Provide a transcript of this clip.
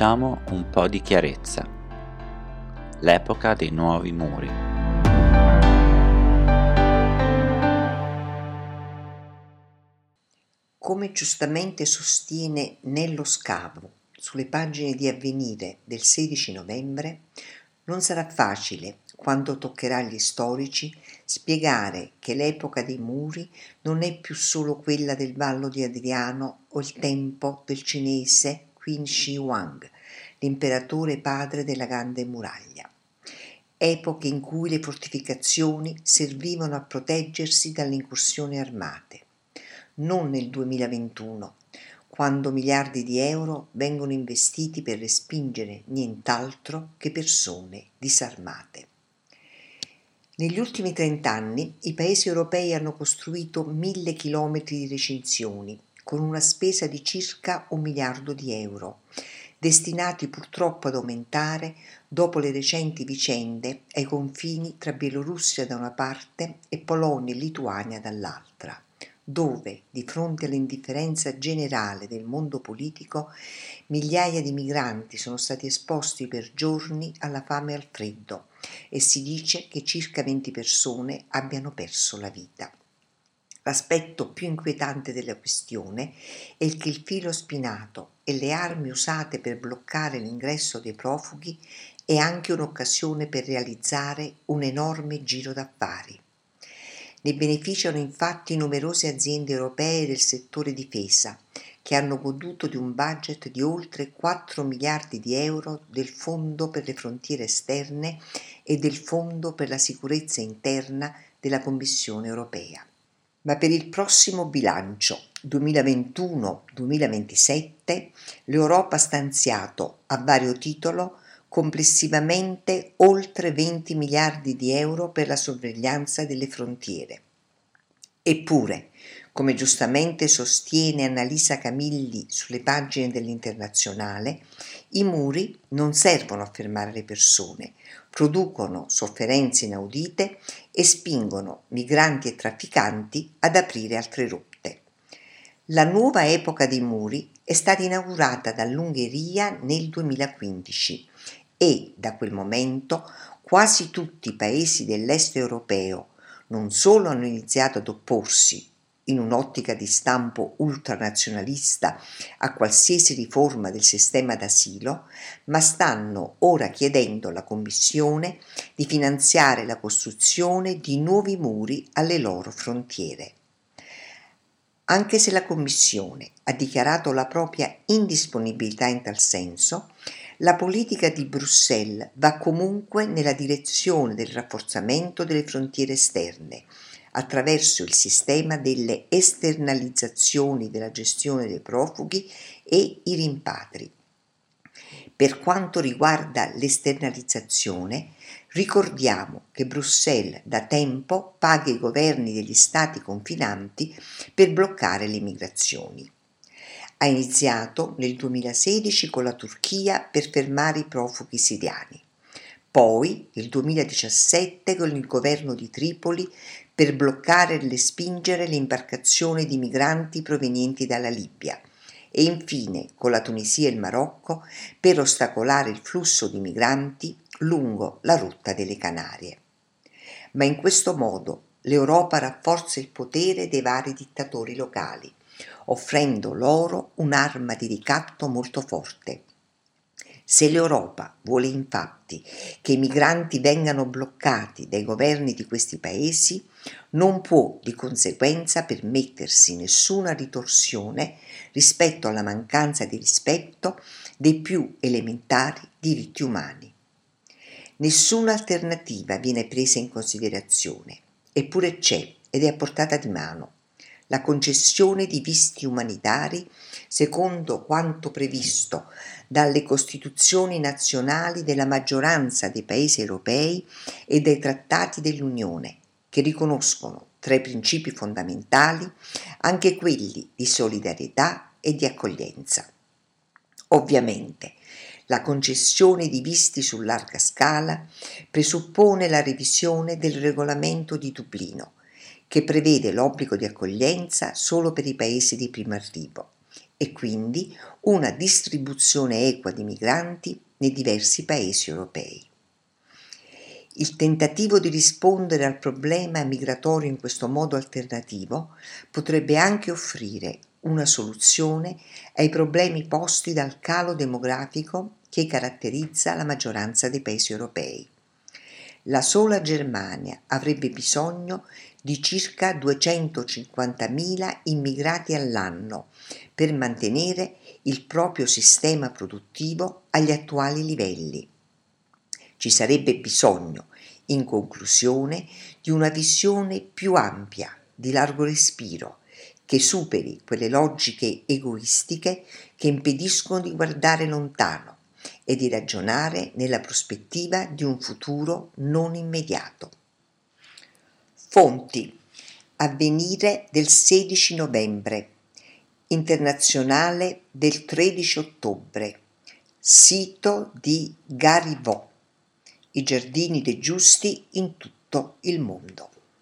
Facciamo un po' di chiarezza. L'epoca dei nuovi muri. Come giustamente sostiene Nello Scavo sulle pagine di Avvenire del 16 novembre, non sarà facile, quando toccherà agli storici, spiegare che l'epoca dei muri non è più solo quella del Vallo di Adriano o il tempo del cinese Qin Shi Huang, l'imperatore padre della Grande Muraglia. Epoche in cui le fortificazioni servivano a proteggersi dalle incursioni armate. Non nel 2021, quando miliardi di euro vengono investiti per respingere nient'altro che persone disarmate. Negli ultimi trent'anni i paesi europei hanno costruito mille chilometri di recinzioni, con una spesa di circa un miliardo di euro, destinati purtroppo ad aumentare dopo le recenti vicende ai confini tra Bielorussia da una parte e Polonia e Lituania dall'altra, dove, di fronte all'indifferenza generale del mondo politico, migliaia di migranti sono stati esposti per giorni alla fame e al freddo e si dice che circa 20 persone abbiano perso la vita. L'aspetto più inquietante della questione è che il filo spinato e le armi usate per bloccare l'ingresso dei profughi è anche un'occasione per realizzare un enorme giro d'affari. Ne beneficiano infatti numerose aziende europee del settore difesa, che hanno goduto di un budget di oltre 4 miliardi di euro del Fondo per le frontiere esterne e del Fondo per la sicurezza interna della Commissione europea ma per il prossimo bilancio 2021-2027 l'Europa ha stanziato a vario titolo complessivamente oltre 20 miliardi di euro per la sorveglianza delle frontiere. Eppure, come giustamente sostiene Annalisa Camilli sulle pagine dell'Internazionale, i muri non servono a fermare le persone, producono sofferenze inaudite e spingono migranti e trafficanti ad aprire altre rotte. La nuova epoca dei muri è stata inaugurata dall'Ungheria nel 2015 e da quel momento quasi tutti i paesi dell'est europeo non solo hanno iniziato ad opporsi in un'ottica di stampo ultranazionalista a qualsiasi riforma del sistema d'asilo, ma stanno ora chiedendo alla Commissione di finanziare la costruzione di nuovi muri alle loro frontiere. Anche se la Commissione ha dichiarato la propria indisponibilità in tal senso, la politica di Bruxelles va comunque nella direzione del rafforzamento delle frontiere esterne, attraverso il sistema delle esternalizzazioni della gestione dei profughi e i rimpatri. Per quanto riguarda l'esternalizzazione, ricordiamo che Bruxelles da tempo paga i governi degli stati confinanti per bloccare le migrazioni. Ha iniziato nel 2016 con la Turchia per fermare i profughi siriani poi nel 2017 con il governo di Tripoli per bloccare e respingere le imbarcazioni di migranti provenienti dalla Libia e infine con la Tunisia e il Marocco per ostacolare il flusso di migranti lungo la rotta delle Canarie. Ma in questo modo l'Europa rafforza il potere dei vari dittatori locali, offrendo loro un'arma di ricatto molto forte se l'Europa vuole infatti che i migranti vengano bloccati dai governi di questi paesi, non può di conseguenza permettersi nessuna ritorsione rispetto alla mancanza di rispetto dei più elementari diritti umani. Nessuna alternativa viene presa in considerazione, eppure c'è ed è a portata di mano la concessione di visti umanitari secondo quanto previsto dalle Costituzioni nazionali della maggioranza dei Paesi europei e dai trattati dell'Unione, che riconoscono tra i principi fondamentali anche quelli di solidarietà e di accoglienza. Ovviamente, la concessione di visti su larga scala presuppone la revisione del regolamento di Dublino, che prevede l'obbligo di accoglienza solo per i paesi di primo arrivo e quindi una distribuzione equa di migranti nei diversi paesi europei. Il tentativo di rispondere al problema migratorio in questo modo alternativo potrebbe anche offrire una soluzione ai problemi posti dal calo demografico che caratterizza la maggioranza dei paesi europei. La sola Germania avrebbe bisogno di circa 250.000 immigrati all'anno per mantenere il proprio sistema produttivo agli attuali livelli. Ci sarebbe bisogno, in conclusione, di una visione più ampia, di largo respiro, che superi quelle logiche egoistiche che impediscono di guardare lontano e di ragionare nella prospettiva di un futuro non immediato. Fonti. Avvenire del 16 novembre. Internazionale del 13 ottobre. Sito di Garivò I giardini dei giusti in tutto il mondo